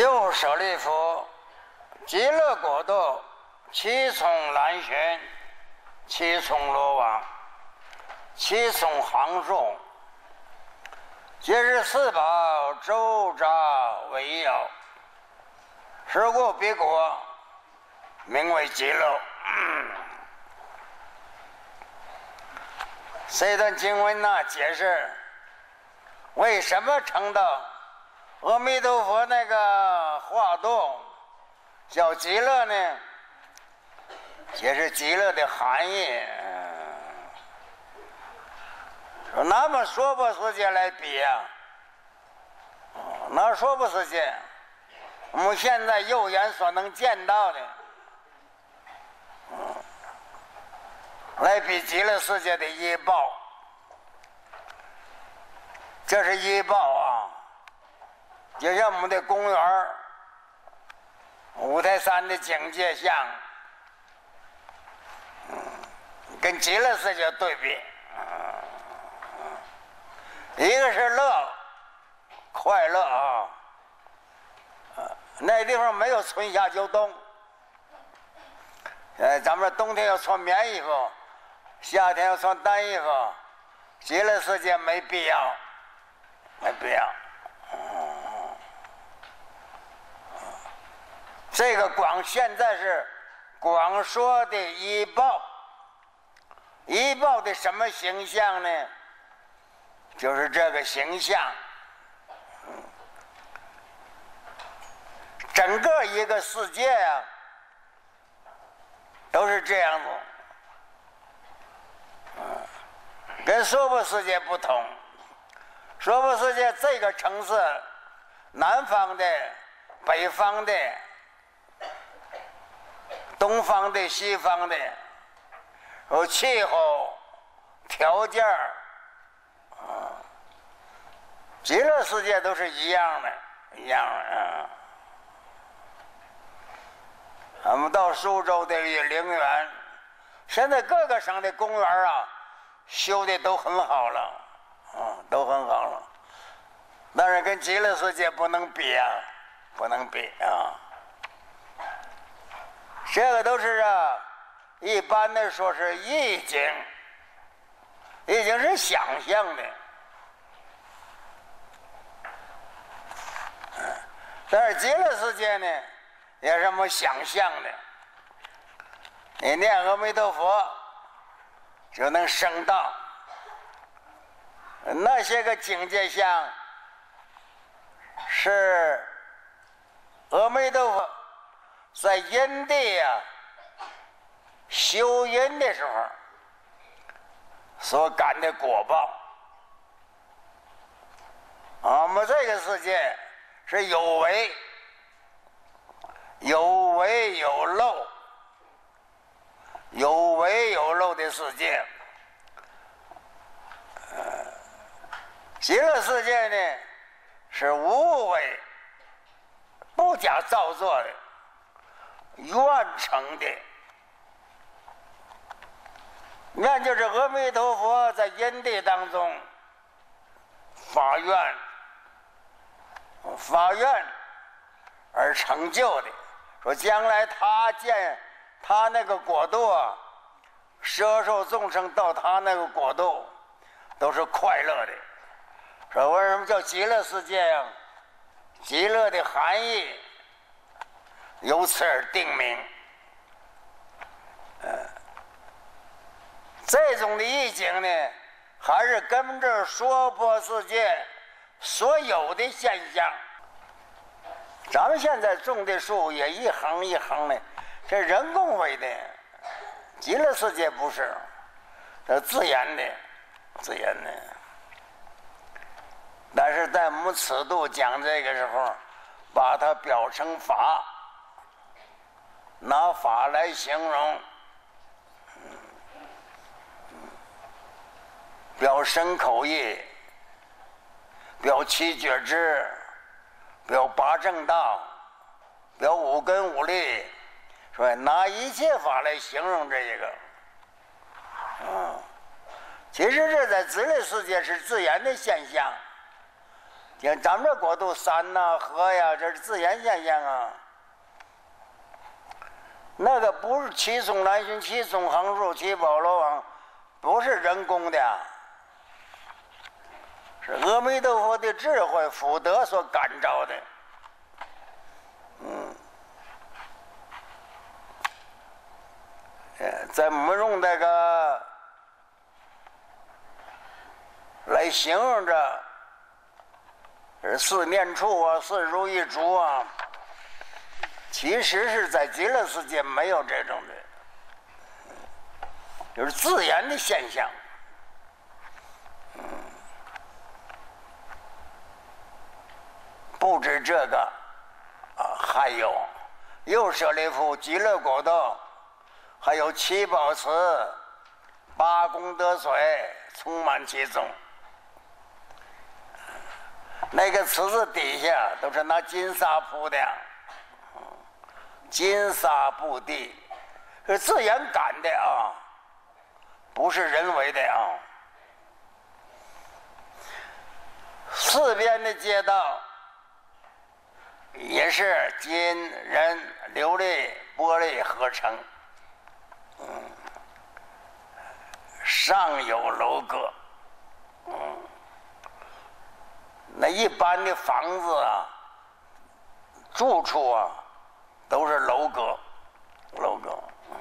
又舍利弗，极乐国度七重蓝旋，七重罗网，七重行树，皆是四宝周匝围绕。是故彼国名为极乐。这段经文呢，解释为什么称道阿弥陀佛那个化度叫极乐呢？也是极乐的含义。说拿么说不世界来比呀？拿说不世界？我们现在肉眼所能见到的，来比极乐世界的医报，这是医报啊！就像我们的公园五台山的境界像，跟极乐世界对比，一个是乐，快乐啊！那地方没有春夏秋冬，呃，咱们冬天要穿棉衣服，夏天要穿单衣服，极乐世界没必要，没必要。这个光现在是光说的医报，医报的什么形象呢？就是这个形象。整个一个世界啊，都是这样子，跟娑婆世界不同。娑婆世界这个城市，南方的、北方的、东方的、西方的，有气候条件儿啊，极乐世界都是一样的，一样啊。我们到苏州的陵园，现在各个省的公园啊，修的都很好了，啊，都很好了。但是跟极乐世界不能比啊，不能比啊。这个都是啊，一般的说是意境，已经是想象的。但是极乐世界呢？也是我们想象的，你念阿弥陀佛就能升到那些个境界像，是阿弥陀佛在因地呀修因的时候所感的果报。我们这个世界是有为。有为有漏，有为有漏的世界。极乐世界呢，是无为，不假造作的，愿成的。那就是阿弥陀佛在因地当中发愿，发愿而成就的。说将来他见他那个国度啊，舍受众生到他那个国度，都是快乐的。说为什么叫极乐世界呀？极乐的含义由此而定名。嗯，这种的意境呢，还是跟着娑婆世界所有的现象。咱们现在种的树也一行一行的，这人工喂的，极乐世界不是，这自然的，自然的。但是在我们此度讲这个时候，把它表成法，拿法来形容，表身口意，表七觉知。表八正道，表五根五力，说拿一切法来形容这一个，啊，其实这在自然世界是自然的现象，像咱们这国度，山呐、河呀，这是自然现象啊。那个不是七松南巡、七松横竖、七宝罗网，不是人工的，是阿弥陀佛的智慧福德所感召的。嗯，怎么用那个来形容着？是四念处啊，四如意珠啊。其实是在极乐世界没有这种的，就是自然的现象。不止这个，啊，还有又舍利弗极乐国道，还有七宝池、八功德水充满其中。那个池子底下都是拿金沙铺的。金沙布地是自然赶的啊，不是人为的啊。四边的街道也是金、人、琉璃、玻璃合成，嗯，上有楼阁，嗯，那一般的房子啊，住处啊。都是楼阁，楼阁，嗯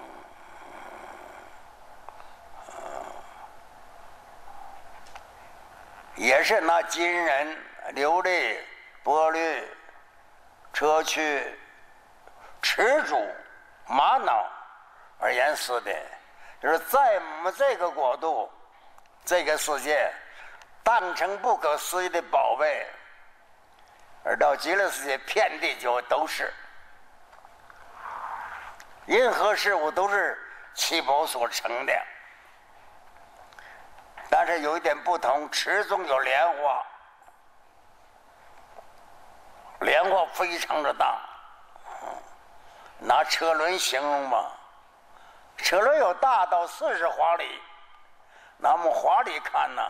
也是拿金人、琉璃、玻璃、砗磲、赤珠、玛瑙而言死的，就是在我们这个国度、这个世界，当成不可思议的宝贝，而到极乐世界，遍地就都是。任何事物都是七宝所成的，但是有一点不同，池中有莲花，莲花非常的大，拿车轮形容吧，车轮有大到四十华里，那么华里看呢，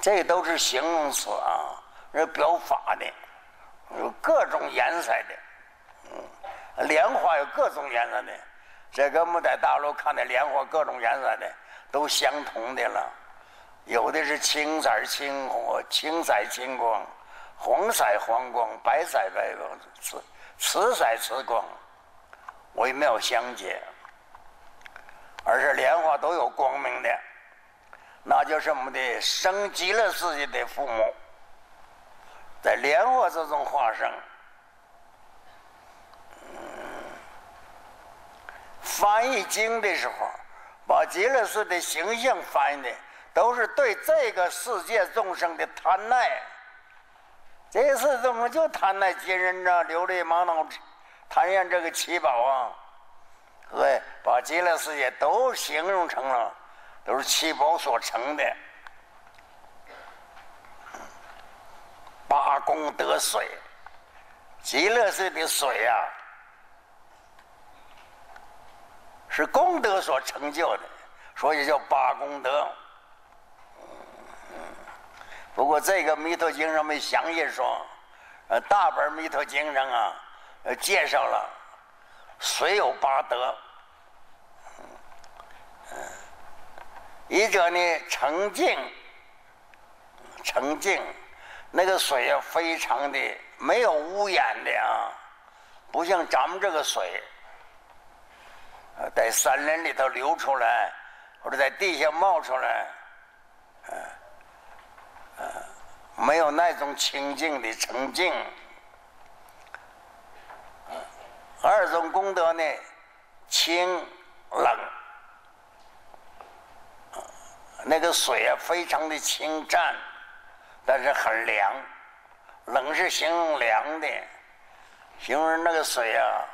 这都是形容词啊。那表法的，有各种颜色的，嗯，莲花有各种颜色的。这个我们在大陆看的莲花，各种颜色的都相同的了。有的是青色青红，青色青光，红色黄光，白色白光，紫紫色紫光，微妙相接。而是莲花都有光明的，那就是我们的生极乐世界的父母。在莲花之中化生，翻译经的时候，把极乐寺的形象翻译的，都是对这个世界众生的贪爱。这次怎么就贪爱金人啊、琉璃、玛瑙、贪恋这个七宝啊？对，把极乐世界都形容成了，都是七宝所成的。八功德水，极乐寺的水啊，是功德所成就的，所以叫八功德。不过这个《弥陀经》上没详细说，呃，大本《弥陀经》上啊，呃，介绍了水有八德。一者呢，澄净，澄净。那个水啊，非常的没有污染的啊，不像咱们这个水，在山林里头流出来，或者在地下冒出来，没有那种清净的澄净。二种功德呢，清冷，那个水啊，非常的清湛。但是很凉，冷是形容凉的，形容那个水啊，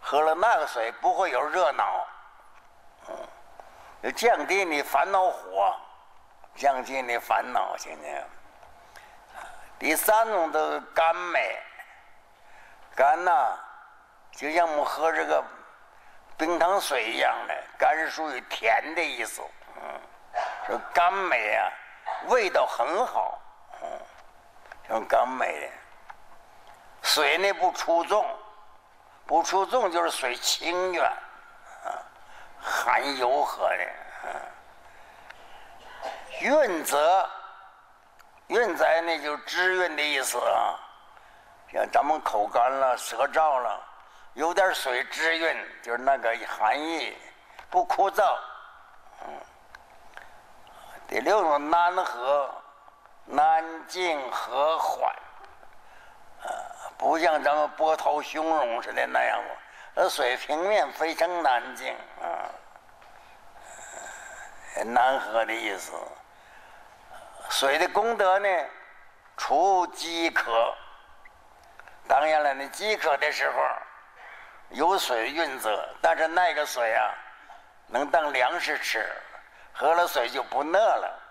喝了那个水不会有热恼，嗯，降低你烦恼火，降低你烦恼，现在。第三种的甘美，甘呐，就像我们喝这个冰糖水一样的，甘是属于甜的意思，嗯。这甘美啊，味道很好，嗯，像甘美的水呢不出众，不出众就是水清远，啊，含油和的，嗯，润泽，润泽呢就滋润的意思啊，像咱们口干了、舌燥了，有点水滋润，就是那个含义，不枯燥，嗯。第六种难和，难静和缓，呃，不像咱们波涛汹涌似的那样子，那水平面非常难静啊，难和的意思。水的功德呢，除饥渴，当然了，你饥渴的时候有水润泽，但是那个水啊，能当粮食吃。喝了水就不饿了，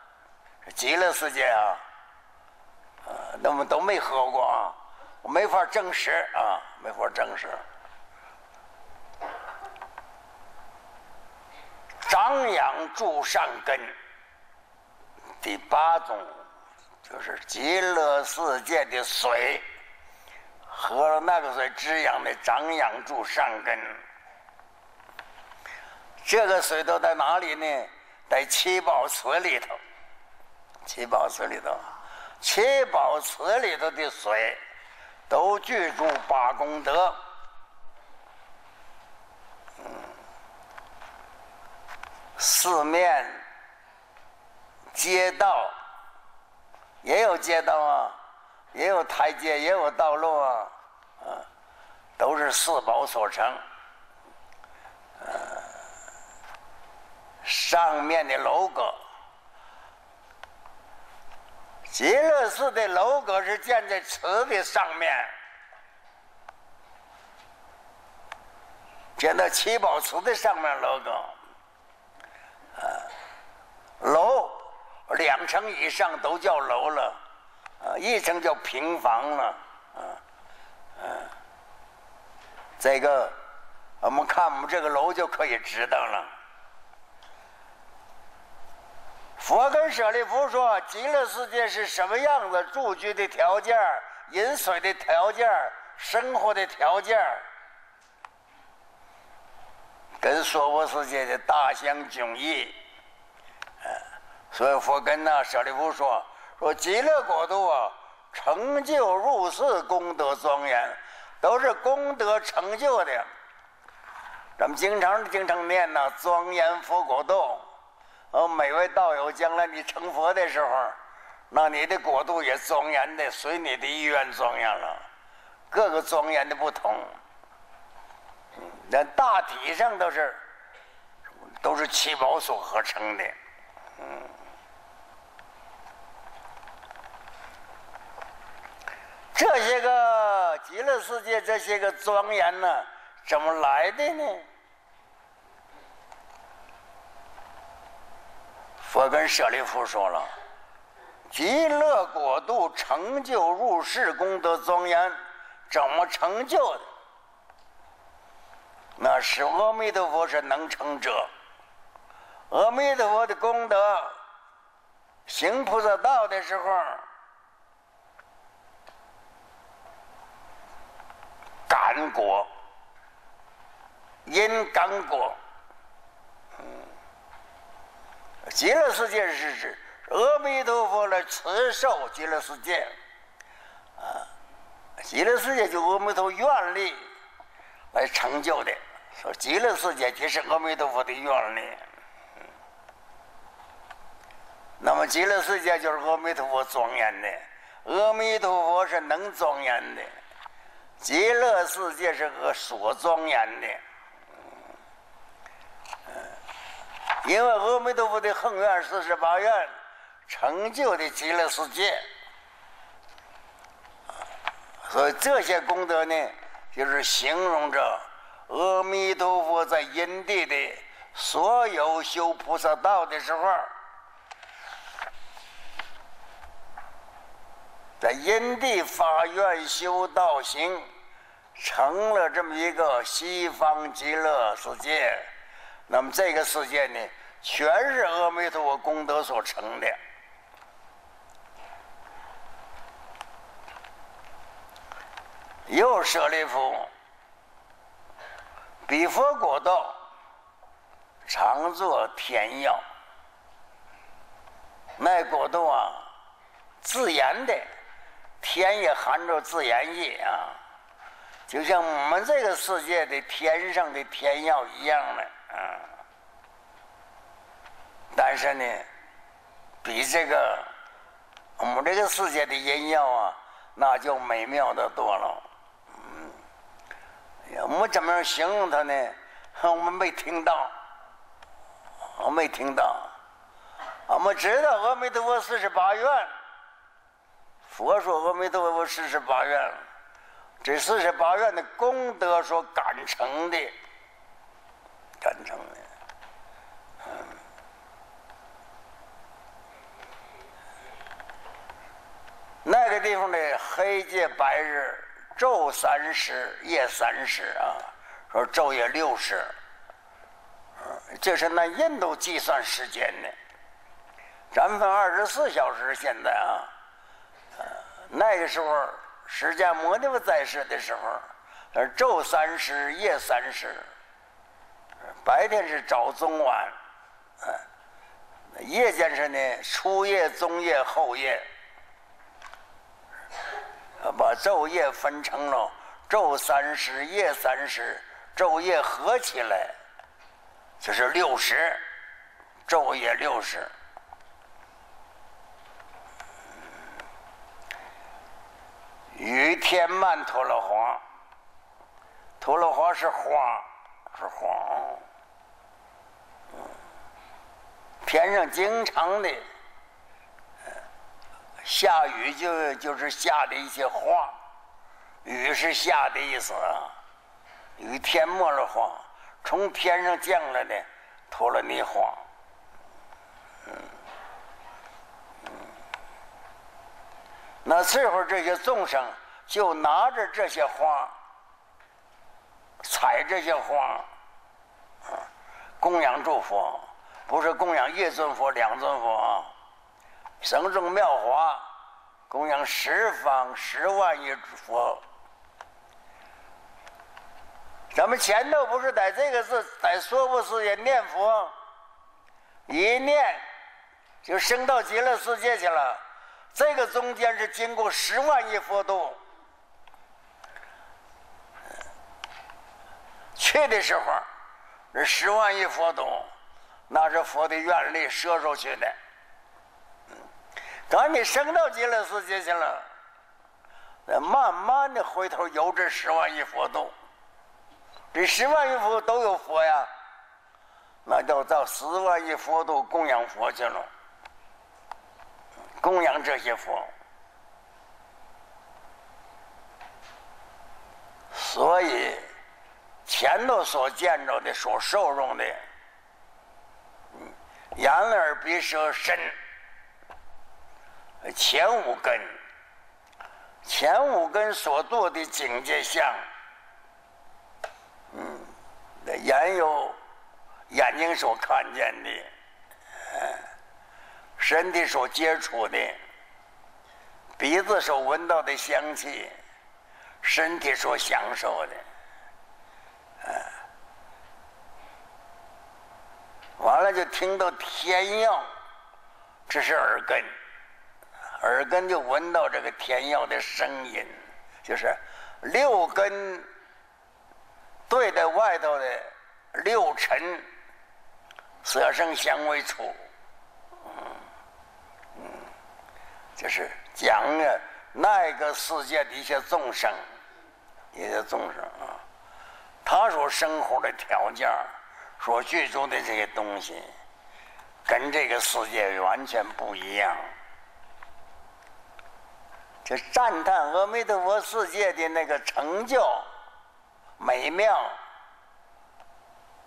极乐世界啊，那么都没喝过啊，我没法证实啊，没法证实。长养助善根，第八种就是极乐世界的水，喝了那个水滋养的长养助善根，这个水都在哪里呢？在七宝池里头，七宝池里头，七宝池里头的水都具足八功德。四面街道也有街道啊，也有台阶，也有道路啊，啊，都是四宝所成。上面的楼阁，极乐寺的楼阁是建在池的上面，建在七宝池的上面楼阁。啊，楼两层以上都叫楼了，啊，一层叫平房了，啊，嗯，这个我们看我们这个楼就可以知道了。佛跟舍利弗说：“极乐世界是什么样子？住居的条件、饮水的条件、生活的条件，跟娑婆世界的大相迥异。”所以佛跟那舍利弗说：“说极乐国度啊，成就入世功德庄严，都是功德成就的。咱们经常经常念呢，庄严佛国度。”哦，每位道友，将来你成佛的时候，那你的国度也庄严的，随你的意愿庄严了，各个庄严的不同。那大体上都是都是七宝所合成的。嗯，这些个极乐世界这些个庄严呢，怎么来的呢？我跟舍利弗说了：“极乐国度成就入世功德庄严，怎么成就的？那是阿弥陀佛是能成者。阿弥陀佛的功德，行菩萨道的时候，干果，因干果。”极乐世界是指阿弥陀佛来慈受极乐世界，啊，极乐世界就阿弥陀愿力来成就的，说极乐世界就是阿弥陀佛的愿力。那么极乐世界就是阿弥陀佛庄严的，阿弥陀佛是能庄严的，极乐世界是个所庄严的。因为阿弥陀佛的恒愿四十八愿成就的极乐世界，所以这些功德呢，就是形容着阿弥陀佛在因地的所有修菩萨道的时候，在因地发愿修道行，成了这么一个西方极乐世界。那么这个世界呢，全是阿弥陀佛功德所成的。又舍利弗，彼佛果道，常作天药。那果道啊，自然的，天也含着自然液啊，就像我们这个世界的天上的天药一样的啊。但是呢，比这个我们这个世界的阴药啊，那就美妙的多了。嗯我们怎么样形容它呢？我们没听到，我没听到。我们知道阿弥陀佛四十八愿，佛说阿弥陀佛四十八愿，这四十八愿的功德所感成的，感成的。那个地方的黑夜白日。昼三十，夜三十啊，说昼夜六十，这是那印度计算时间的。咱们二十四小时，现在啊，那个时候释迦牟尼佛在世的时候，呃，昼三十，夜三十，白天是早中晚，嗯夜间是呢初夜、中夜、后夜。把昼夜分成了昼三十、夜三十，昼夜合起来就是六十，昼夜六十。雨天曼陀罗花，陀罗花是花，是花。天上经常的。下雨就就是下的一些花，雨是下的意思啊。雨天没了花，从天上降来的陀罗尼花。嗯，那时候这些众生就拿着这些花，采这些花，供养诸佛，不是供养一尊佛、两尊佛啊。生众妙华，供养十方十万亿佛。咱们前头不是在这个字，在娑婆世界念佛，一念就升到极乐世界去了。这个中间是经过十万亿佛度，去的时候，这十万亿佛度，那是佛的愿力射出去的。等你升到极乐世界去了，慢慢的回头游这十万亿佛度，这十万亿佛都有佛呀，那就到十万亿佛度供养佛去了，供养这些佛，所以前头所见着的、所受用的，眼耳鼻舌身。前五根，前五根所做的境界相，嗯，眼有眼睛所看见的，嗯身体所接触的，鼻子所闻到的香气，身体所享受的，嗯完了就听到天药，这是耳根。耳根就闻到这个天药的声音，就是六根对在外头的六尘色声香味触，嗯嗯，就是讲啊那个世界的一些众生，一些众生啊，他所生活的条件，所居住的这些东西，跟这个世界完全不一样。这赞叹阿弥陀佛世界的那个成就美妙，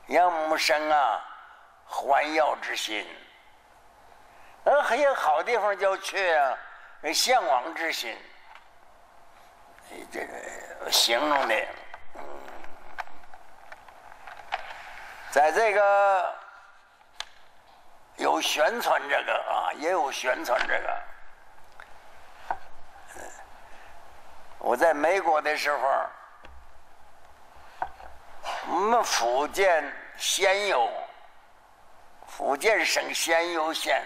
让我们生啊欢耀之心。而还有好地方就去啊，向往之心。这个形容的，在这个有宣传这个啊，也有宣传这个。我在美国的时候，我们福建仙游，福建省仙游县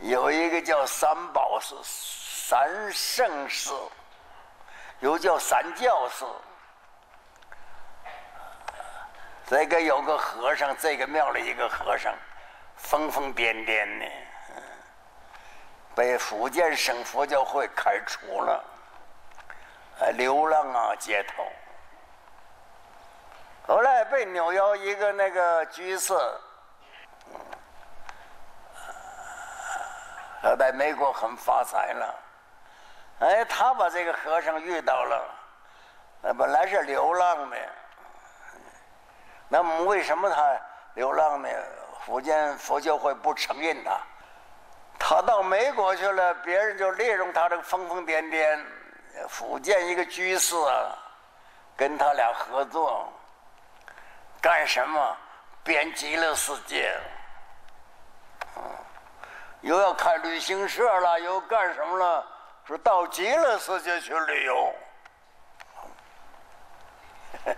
有一个叫三宝寺、三圣寺，又叫三教寺。这个有个和尚，这个庙里一个和尚，疯疯癫癫的，被福建省佛教会开除了，流浪啊街头。后来被纽约一个那个居士，他在美国很发财了，哎，他把这个和尚遇到了，本来是流浪的。那么为什么他流浪呢？福建佛教会不承认他，他到美国去了，别人就利用他这个疯疯癫癫。福建一个居士啊，跟他俩合作，干什么？编极乐世界，又要开旅行社了，又干什么了？说到极乐世界去旅游。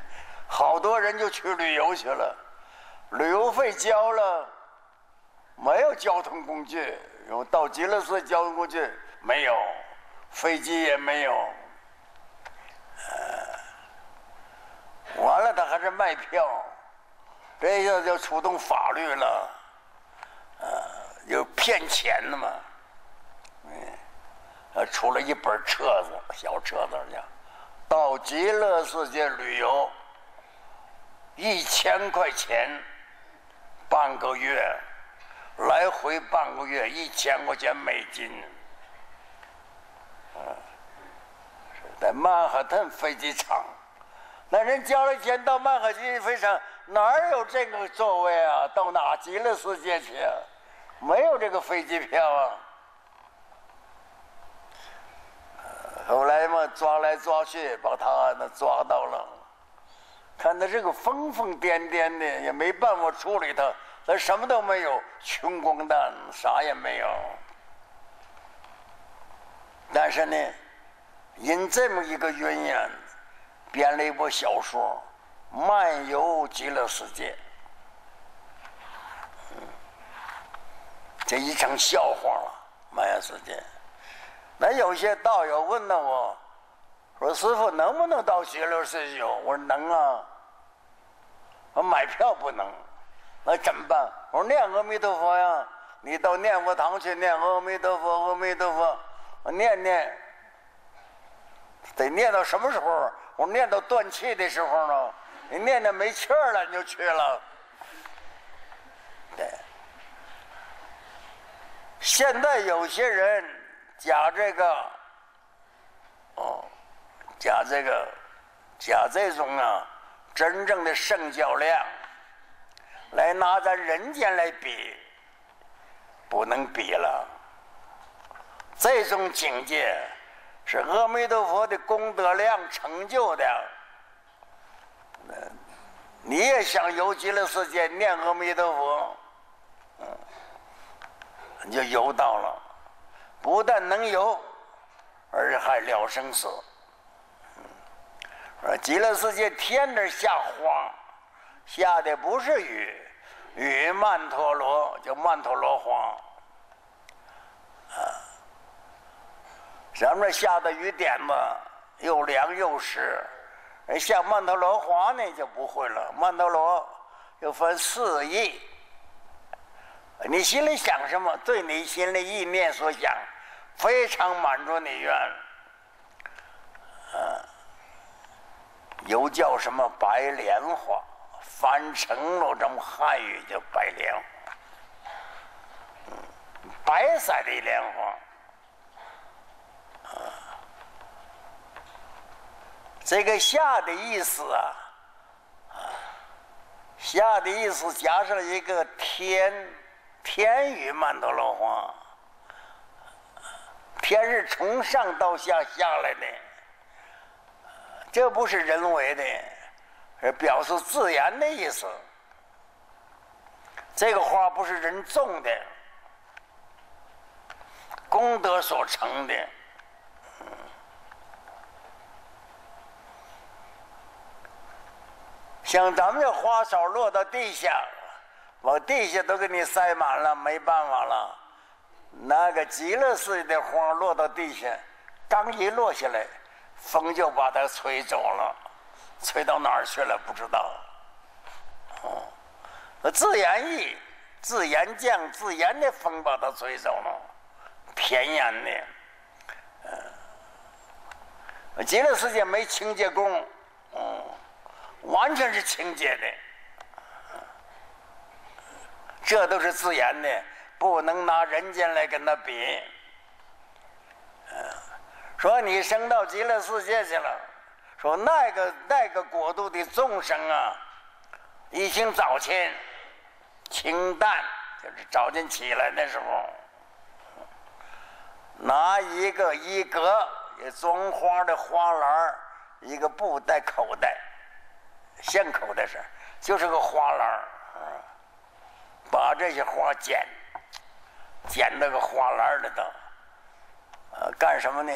好多人就去旅游去了，旅游费交了，没有交通工具，然后到极乐寺交通工具没有，飞机也没有，呃完了他还是卖票，这下就触动法律了，呃，有骗钱的嘛，嗯，呃，出了一本册子，小册子叫《到极乐世界旅游》。一千块钱，半个月，来回半个月，一千块钱美金。在曼哈顿飞机场，那人交了钱到曼哈顿飞机场，哪有这个座位啊？到哪极乐世界去？啊没有这个飞机票啊！后来嘛，抓来抓去，把他那抓到了。看他这个疯疯癫癫的，也没办法处理他，他什么都没有，穷光蛋，啥也没有。但是呢，因这么一个原因，编了一部小说《漫游极乐世界》，这一成笑话了，《漫游世界》。那有些道友问到我。说师傅能不能到极乐世界？我说能啊。我买票不能，那怎么办？我说念阿弥陀佛呀，你到念佛堂去念阿弥陀佛，阿弥陀佛，我念念，得念到什么时候？我念到断气的时候呢。你念念没气儿了，你就去了。对。现在有些人讲这个，哦。加这个，讲这种啊，真正的圣教量，来拿咱人间来比，不能比了。这种境界是阿弥陀佛的功德量成就的。你也想游极乐世界念阿弥陀佛，嗯，你就游到了，不但能游，而且还了生死。说极乐世界天天下荒，下的不是雨，雨曼陀罗叫曼陀罗荒，啊，上面下的雨点子又凉又湿，像曼陀罗花呢就不会了。曼陀罗又分四意，你心里想什么，对你心里意念所想，非常满足你愿，啊。又叫什么白莲花？翻成了这么汉语叫白莲花，白色的莲花。这个“下”的意思啊，下”的意思加上一个“天”，天语曼陀罗花，天是从上到下下来的。这不是人为的，是表示自然的意思。这个花不是人种的，功德所成的。像咱们这花草落到地下，往地下都给你塞满了，没办法了。那个极乐世界的花落到地下，刚一落下来，风就把它吹走了，吹到哪儿去了不知道。哦，那自然意，自然降，自然的风把它吹走了，天然的。嗯，极乐世界没清洁工，嗯。完全是清洁的，这都是自然的，不能拿人间来跟他比。说你升到极乐世界去了，说那个那个国度的众生啊，已经早前清淡，就是早晨起来的时候，拿一个一格装花的花篮一个布带口袋。巷口的事就是个花篮儿，把这些花捡，捡那个花篮里头，呃，干什么呢？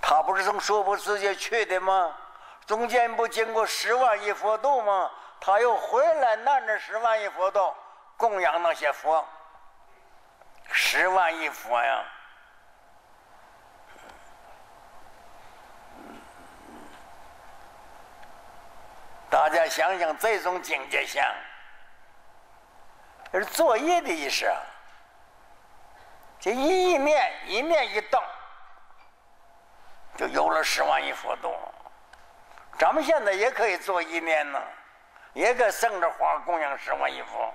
他不是从娑婆世界去的吗？中间不经过十万亿佛度吗？他又回来，拿着十万亿佛度供养那些佛，十万亿佛呀。大家想想，这种境界下，是作业的意思啊。这一念一念一动，就有了十万亿佛度。咱们现在也可以做一念呢，也可生着花供养十万亿佛。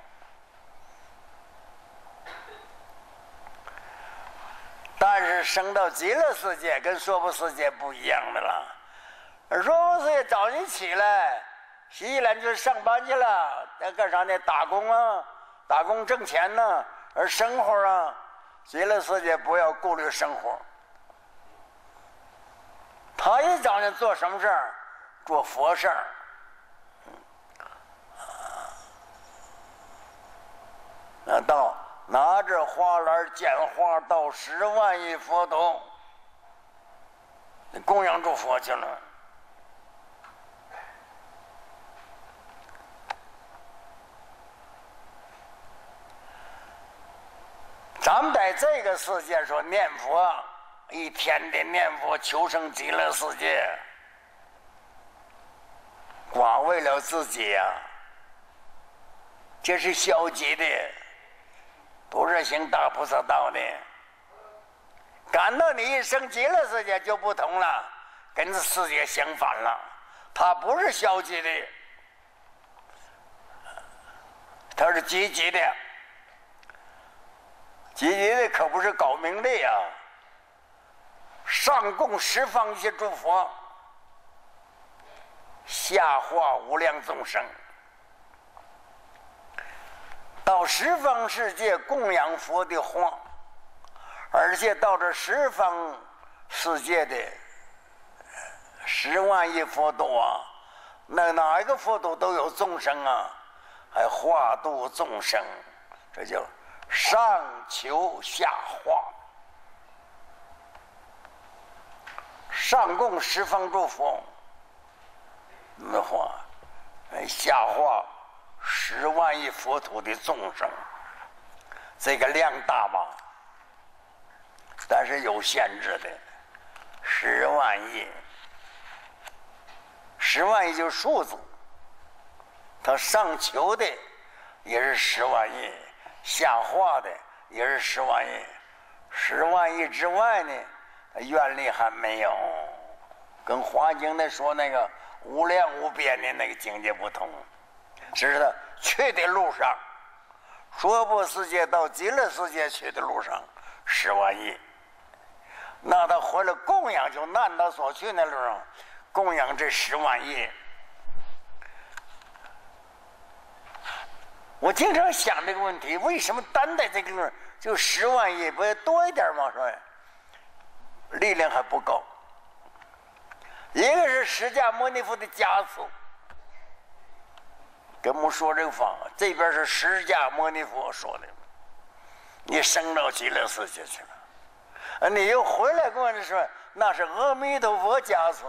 但是升到极乐世界跟娑婆世界不一样的了。娑婆世界早晨起来。洗脸就上班去了，要干啥呢？打工啊，打工挣钱呢，而生活啊，极乐世界不要顾虑生活。他一早上做什么事儿？做佛事儿。那到拿着花篮捡花到十万亿佛头，供养诸佛去了。咱们在这个世界说念佛，一天天念佛求生极乐世界，光为了自己呀，这是消极的，不是行大菩萨道的。感到你一生极乐世界就不同了，跟这世界相反了，他不是消极的，他是积极的。积极的可不是搞名利啊！上供十方一切诸佛，下化无量众生，到十方世界供养佛的花，而且到这十方世界的十万亿佛度啊，那哪一个佛度都有众生啊，还化度众生，这叫。上求下化，上供十方诸佛，那话，下化十万亿佛土的众生，这个量大吗？但是有限制的，十万亿，十万亿就是数字，他上求的也是十万亿。下化的也是十万亿，十万亿之外呢，愿力还没有，跟华经的说那个无量无边的那个境界不同，只是他去的路上，娑婆世界到极乐世界去的路上十万亿，那他回来供养就难他所去那路上供养这十万亿。我经常想这个问题：为什么单在这个地方就十万亿，不要多一点吗？说力量还不够。一个是释迦牟尼佛的家属，跟我们说这个话，这边是释迦牟尼佛说的，你升到极乐世界去了，你又回来跟我说，那是阿弥陀佛家属，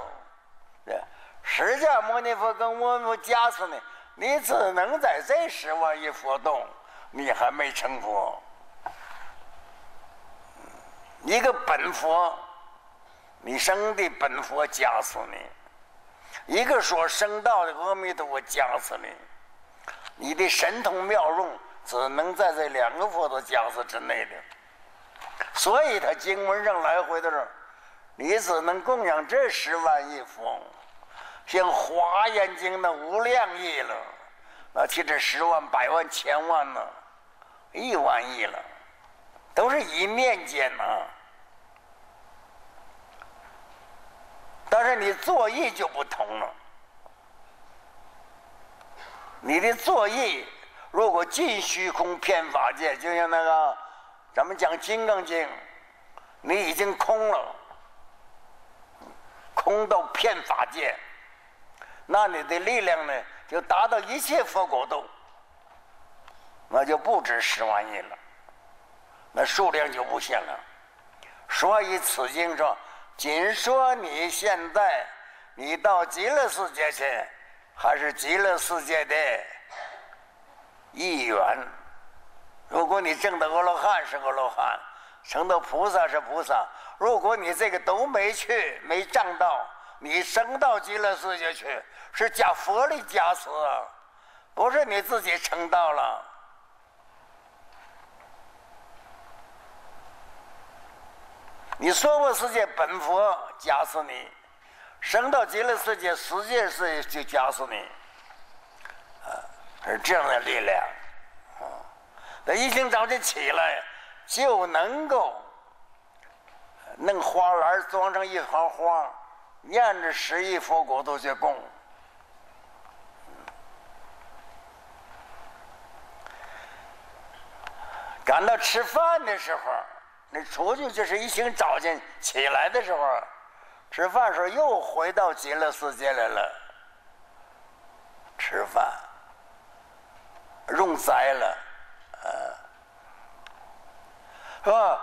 对，释迦牟尼佛跟我们加持呢，你只能在这十万亿佛洞，你还没成佛，一个本佛，你生的本佛加持你，一个说生道的阿弥陀佛加持你。你的神通妙用只能在这两个佛的加持之内的，所以他经文上来回的时候，你只能供养这十万亿佛，像华严经的无量亿了，那其这十万、百万、千万呢，亿万亿了，都是一面间呐。但是你作意就不同了。你的作意，如果尽虚空遍法界，就像那个咱们讲《金刚经》，你已经空了，空到遍法界，那你的力量呢，就达到一切佛国度，那就不止十万亿了，那数量就无限了。所以此经说，仅说你现在，你到极乐世界去。还是极乐世界的一员。如果你证的阿罗汉是阿罗汉，成的菩萨是菩萨。如果你这个都没去，没证到，你升到极乐世界去，是加佛力加持，不是你自己成道了。你娑婆世界本佛加持你。升到极乐世界，世界是就加持你，啊，是这样的力量，啊，那一清早晨起来就能够弄花篮装上一行花，念着十亿佛国都去供。赶到吃饭的时候，那出去就是一清早晨起来的时候。吃饭时候又回到极乐世界来了，吃饭，用斋了，啊，是吧？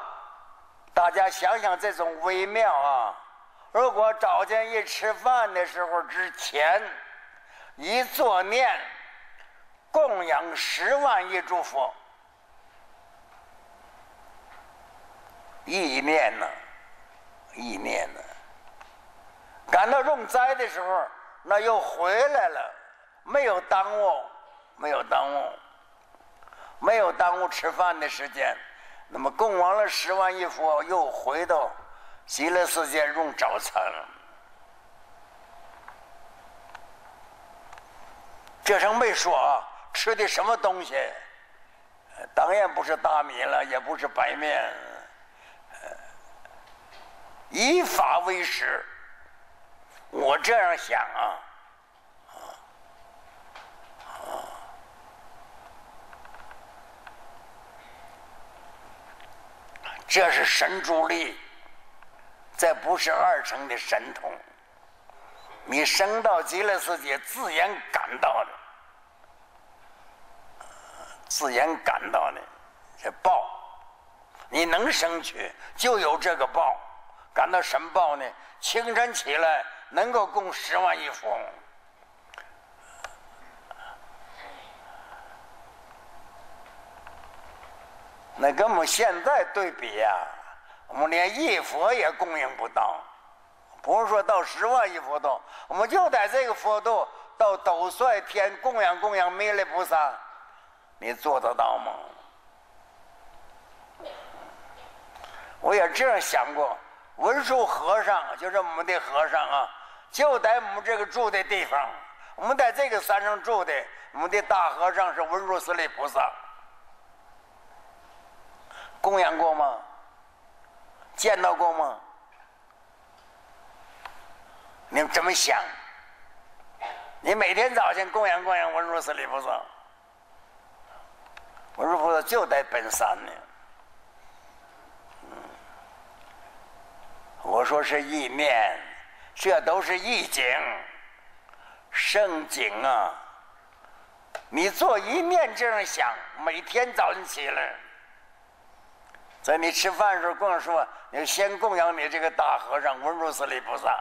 大家想想这种微妙啊！如果早间一吃饭的时候之前，一作念，供养十万亿诸佛，意念呢，意念呢。赶到用斋的时候，那又回来了，没有耽误，没有耽误，没有耽误吃饭的时间。那么供完了十万亿佛，又回到极乐世界用早餐了。这声没说啊，吃的什么东西？当然不是大米了，也不是白面，以法为师。我这样想啊，啊，这是神助力，这不是二乘的神通。你升到极乐世界，自然感到的，自然感到的，这报，你能升去，就有这个报。感到什么报呢？清晨起来。能够供十万亿佛，那跟我们现在对比呀，我们连一佛也供应不到，不是说到十万亿佛度，我们就在这个佛度到斗率天供养供养弥勒菩萨，你做得到吗？我也这样想过，文殊和尚就是我们的和尚啊。就在我们这个住的地方，我们在这个山上住的，我们的大和尚是文殊师利菩萨，供养过吗？见到过吗？你们怎么想？你每天早晨供养供养文殊师利菩萨，文殊菩萨就在本山呢。我说是意念。这都是意境、圣景啊！你做一面这样想，每天早晨起来，在你吃饭的时候，供养说，你先供养你这个大和尚文殊师利菩萨。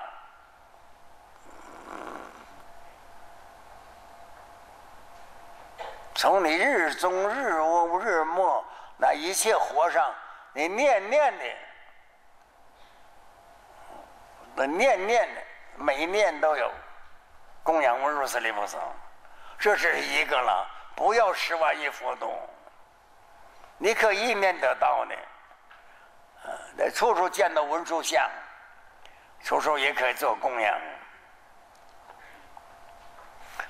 从你日中日午日末，那一切和尚，你念念的，那念念的，每念都有供养文殊师利菩萨，这是一个了。不要十万亿佛度，你可一面得到呢。在处处见到文殊像，处处也可以做供养。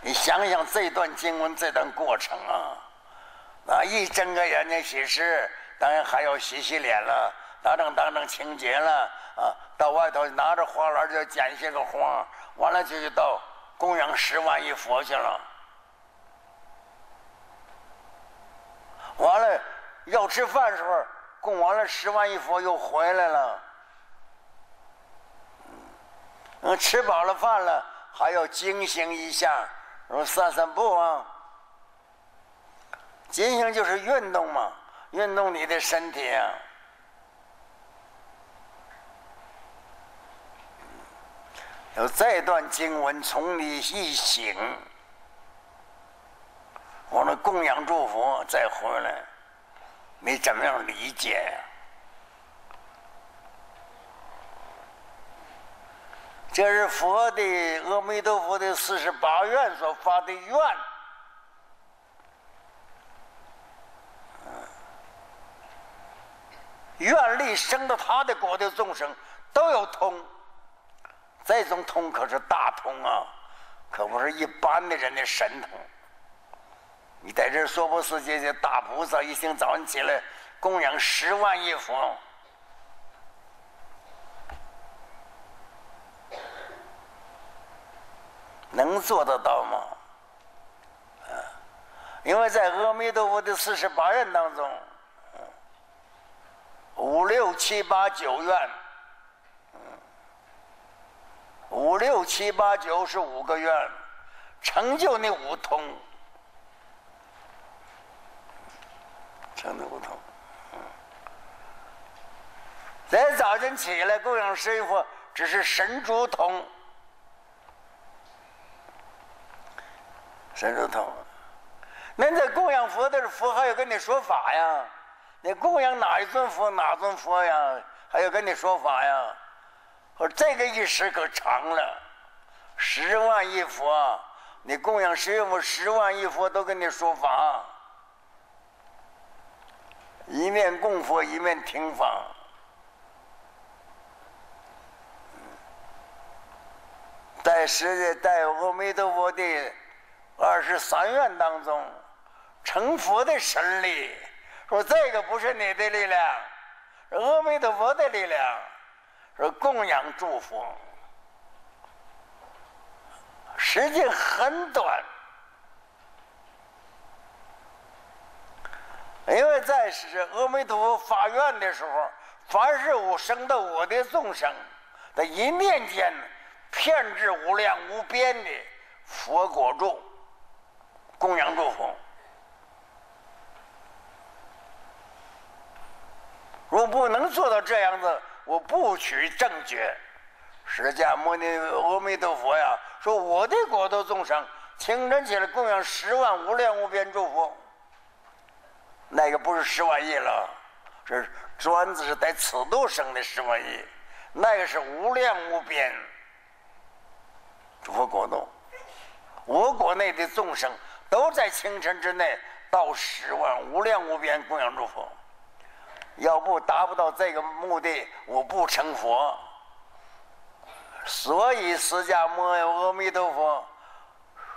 你想想这段经文这段过程啊，啊，一睁开眼睛洗湿，当然还要洗洗脸了，当当当当清洁了啊，到外头拿着花篮就捡些个花，完了就就到供养十万亿佛去了，完了要吃饭时候供完了十万亿佛又回来了，嗯，吃饱了饭了还要惊醒一下。说散散步啊，进行就是运动嘛，运动你的身体啊。有这段经文从你一醒，我们供养祝福再回来，你怎么样理解？这是佛的阿弥陀佛的四十八愿所发的愿，愿力生到他的国的众生都有通，这种通可是大通啊，可不是一般的人的神通。你在这娑婆世界的大菩萨，一醒早上起来供养十万亿佛。能做得到吗？因为在阿弥陀佛的四十八愿当中，五六七八九愿，五六七八九是五个愿，成就那五通，成就五通。在早晨起来供养师傅，只是神珠通。神州通，那在供养佛的时候，佛还要跟你说法呀？你供养哪一尊佛，哪尊佛呀？还要跟你说法呀？说这个一时可长了，十万亿佛，你供养师傅，十万亿佛都跟你说法，一面供佛，一面听法，在世界，在阿弥陀佛的。二十三愿当中，成佛的神力，说这个不是你的力量，是阿弥陀佛的力量，说供养祝福，时间很短，因为在是阿弥陀佛发愿的时候，凡是我生的我的众生，在一念间，遍至无量无边的佛果住。供养祝福，若不能做到这样子，我不取正觉。释迦牟尼阿弥陀佛呀，说我的国土众生，清晨起来供养十万无量无边诸佛，那个不是十万亿了，是专子是在此度生的十万亿，那个是无量无边祝福国度，我国内的众生。都在清晨之内到十万无量无边供养诸佛，要不达不到这个目的，我不成佛。所以释迦牟阿弥陀佛，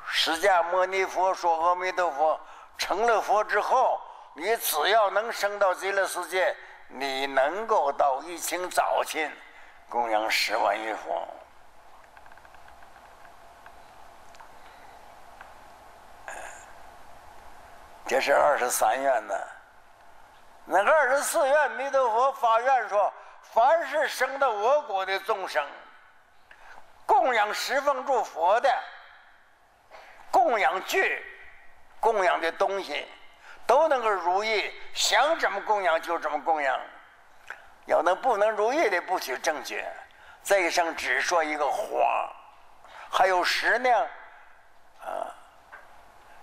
释迦牟尼佛说阿弥陀佛成了佛之后，你只要能升到极乐世界，你能够到一清早晨供养十万亿佛。这是二十三愿呢，那个二十四愿，弥陀佛发愿说：凡是生到我国的众生，供养十方诸佛的，供养具，供养的东西都能够如意，想怎么供养就怎么供养。要能不能如意的，不取正觉。这一生只说一个花，还有十呢，啊，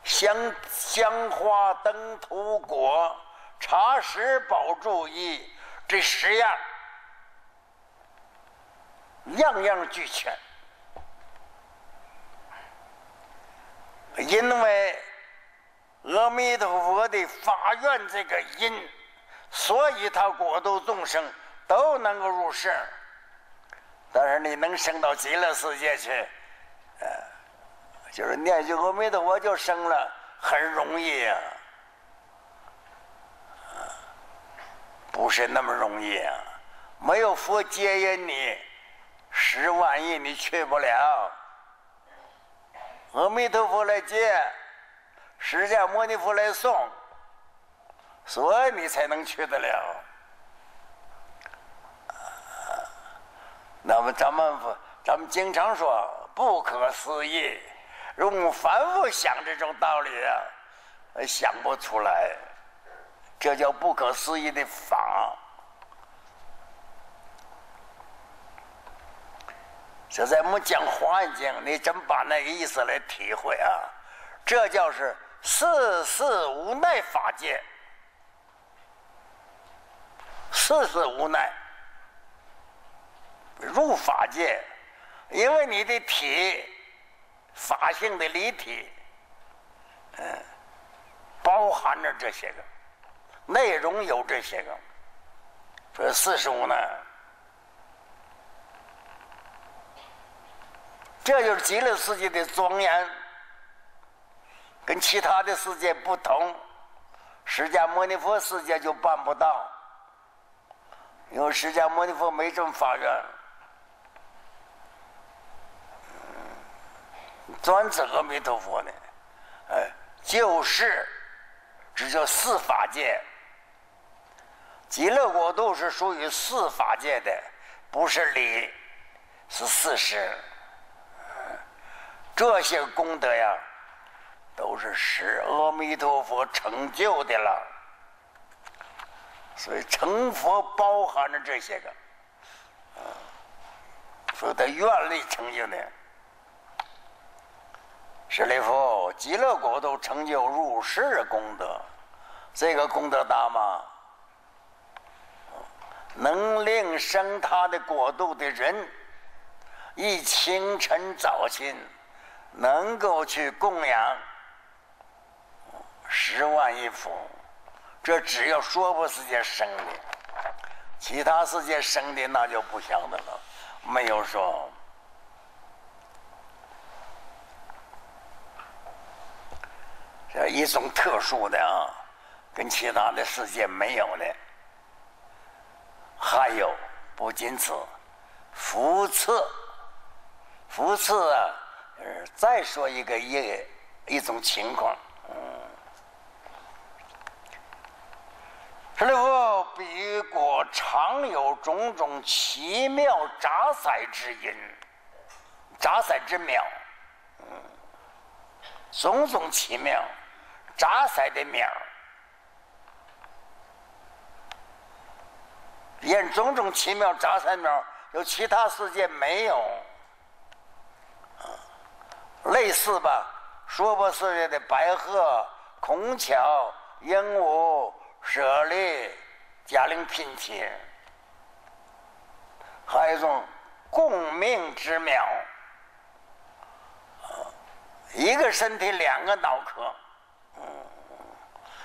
香香花灯土果茶食宝珠衣，这十样，样样俱全。因为阿弥陀佛的发愿这个因，所以他国度众生都能够入世。但是你能升到极乐世界去，呃，就是念句阿弥陀佛就升了，很容易啊，不是那么容易啊。没有佛接引你，十万亿你去不了。阿弥陀佛来接，释迦牟尼佛来送，所以你才能去得了。那么咱们，咱们经常说不可思议，用凡夫想这种道理啊，想不出来，这叫不可思议的法。这在我们讲环境，你真把那个意思来体会啊，这叫是世事无奈法界，世事无奈。入法界，因为你的体法性的离体，嗯，包含着这些个内容，有这些个，这四十五呢，这就是极乐世界的庄严，跟其他的世界不同，释迦牟尼佛世界就办不到，因为释迦牟尼佛没这么发愿。专指阿弥陀佛呢，哎，就是，这叫四法界。极乐国度是属于四法界的，不是理，是事实。这些功德呀，都是使阿弥陀佛成就的了。所以成佛包含着这些个，啊，所以他愿力成就的。舍利弗，极乐国度成就入世功德，这个功德大吗？能令生他的国度的人，一清晨早清，能够去供养十万亿佛，这只要说不世界生的，其他世界生的那就不晓得了，没有说。这一种特殊的啊，跟其他的世界没有的。还有不仅此，福赐，福赐啊，再说一个一一种情况，嗯，这里说彼国常有种种奇妙杂彩之音，杂彩之妙，嗯，种种奇妙。杂色的妙，因种种奇妙杂色苗，有其他世界没有，类似吧？说不世界的白鹤、孔雀、鹦鹉、舍利、嘉陵品天，还有一种共命之苗，一个身体两个脑壳。嗯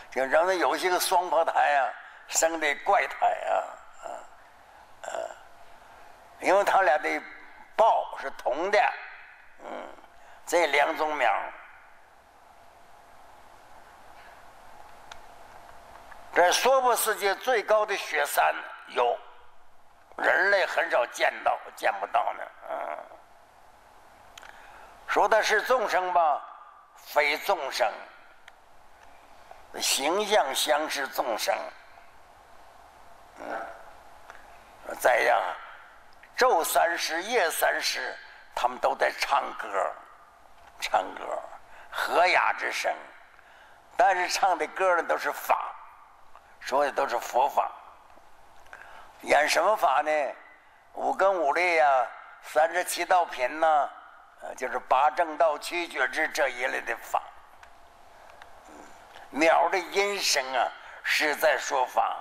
就让人有些个双胞胎啊，生的怪胎啊，啊，因为他俩的报是同的，嗯，这两种苗，在娑婆世界最高的雪山有，人类很少见到，见不到呢，嗯，说的是众生吧，非众生。形象相是众生，嗯，再呀，昼三时、夜三时，他们都在唱歌，唱歌，和雅之声，但是唱的歌呢都是法，说的都是佛法。演什么法呢？五根五力呀，三十七道品呐，呃，就是八正道、七觉支这一类的法。鸟的音声啊，是在说法。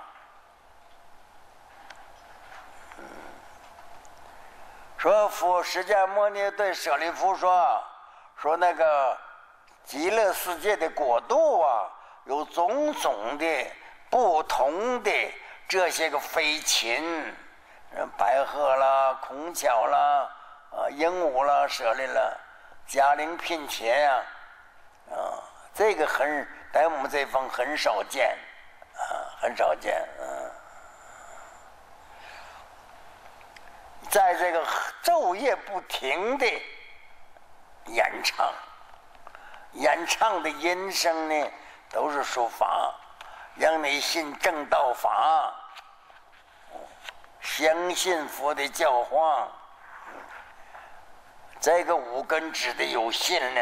说佛释迦牟尼对舍利弗说：“说那个极乐世界的国度啊，有种种的不同的这些个飞禽，白鹤啦、孔雀啦、啊鹦鹉啦、舍利了，嘉陵聘妾呀，啊，这个很在我们这方很少见，啊，很少见，嗯。”在这个昼夜不停的演唱，演唱的音声呢，都是说法，让你信正道法，相信佛的教化。这个五根指的有信呢。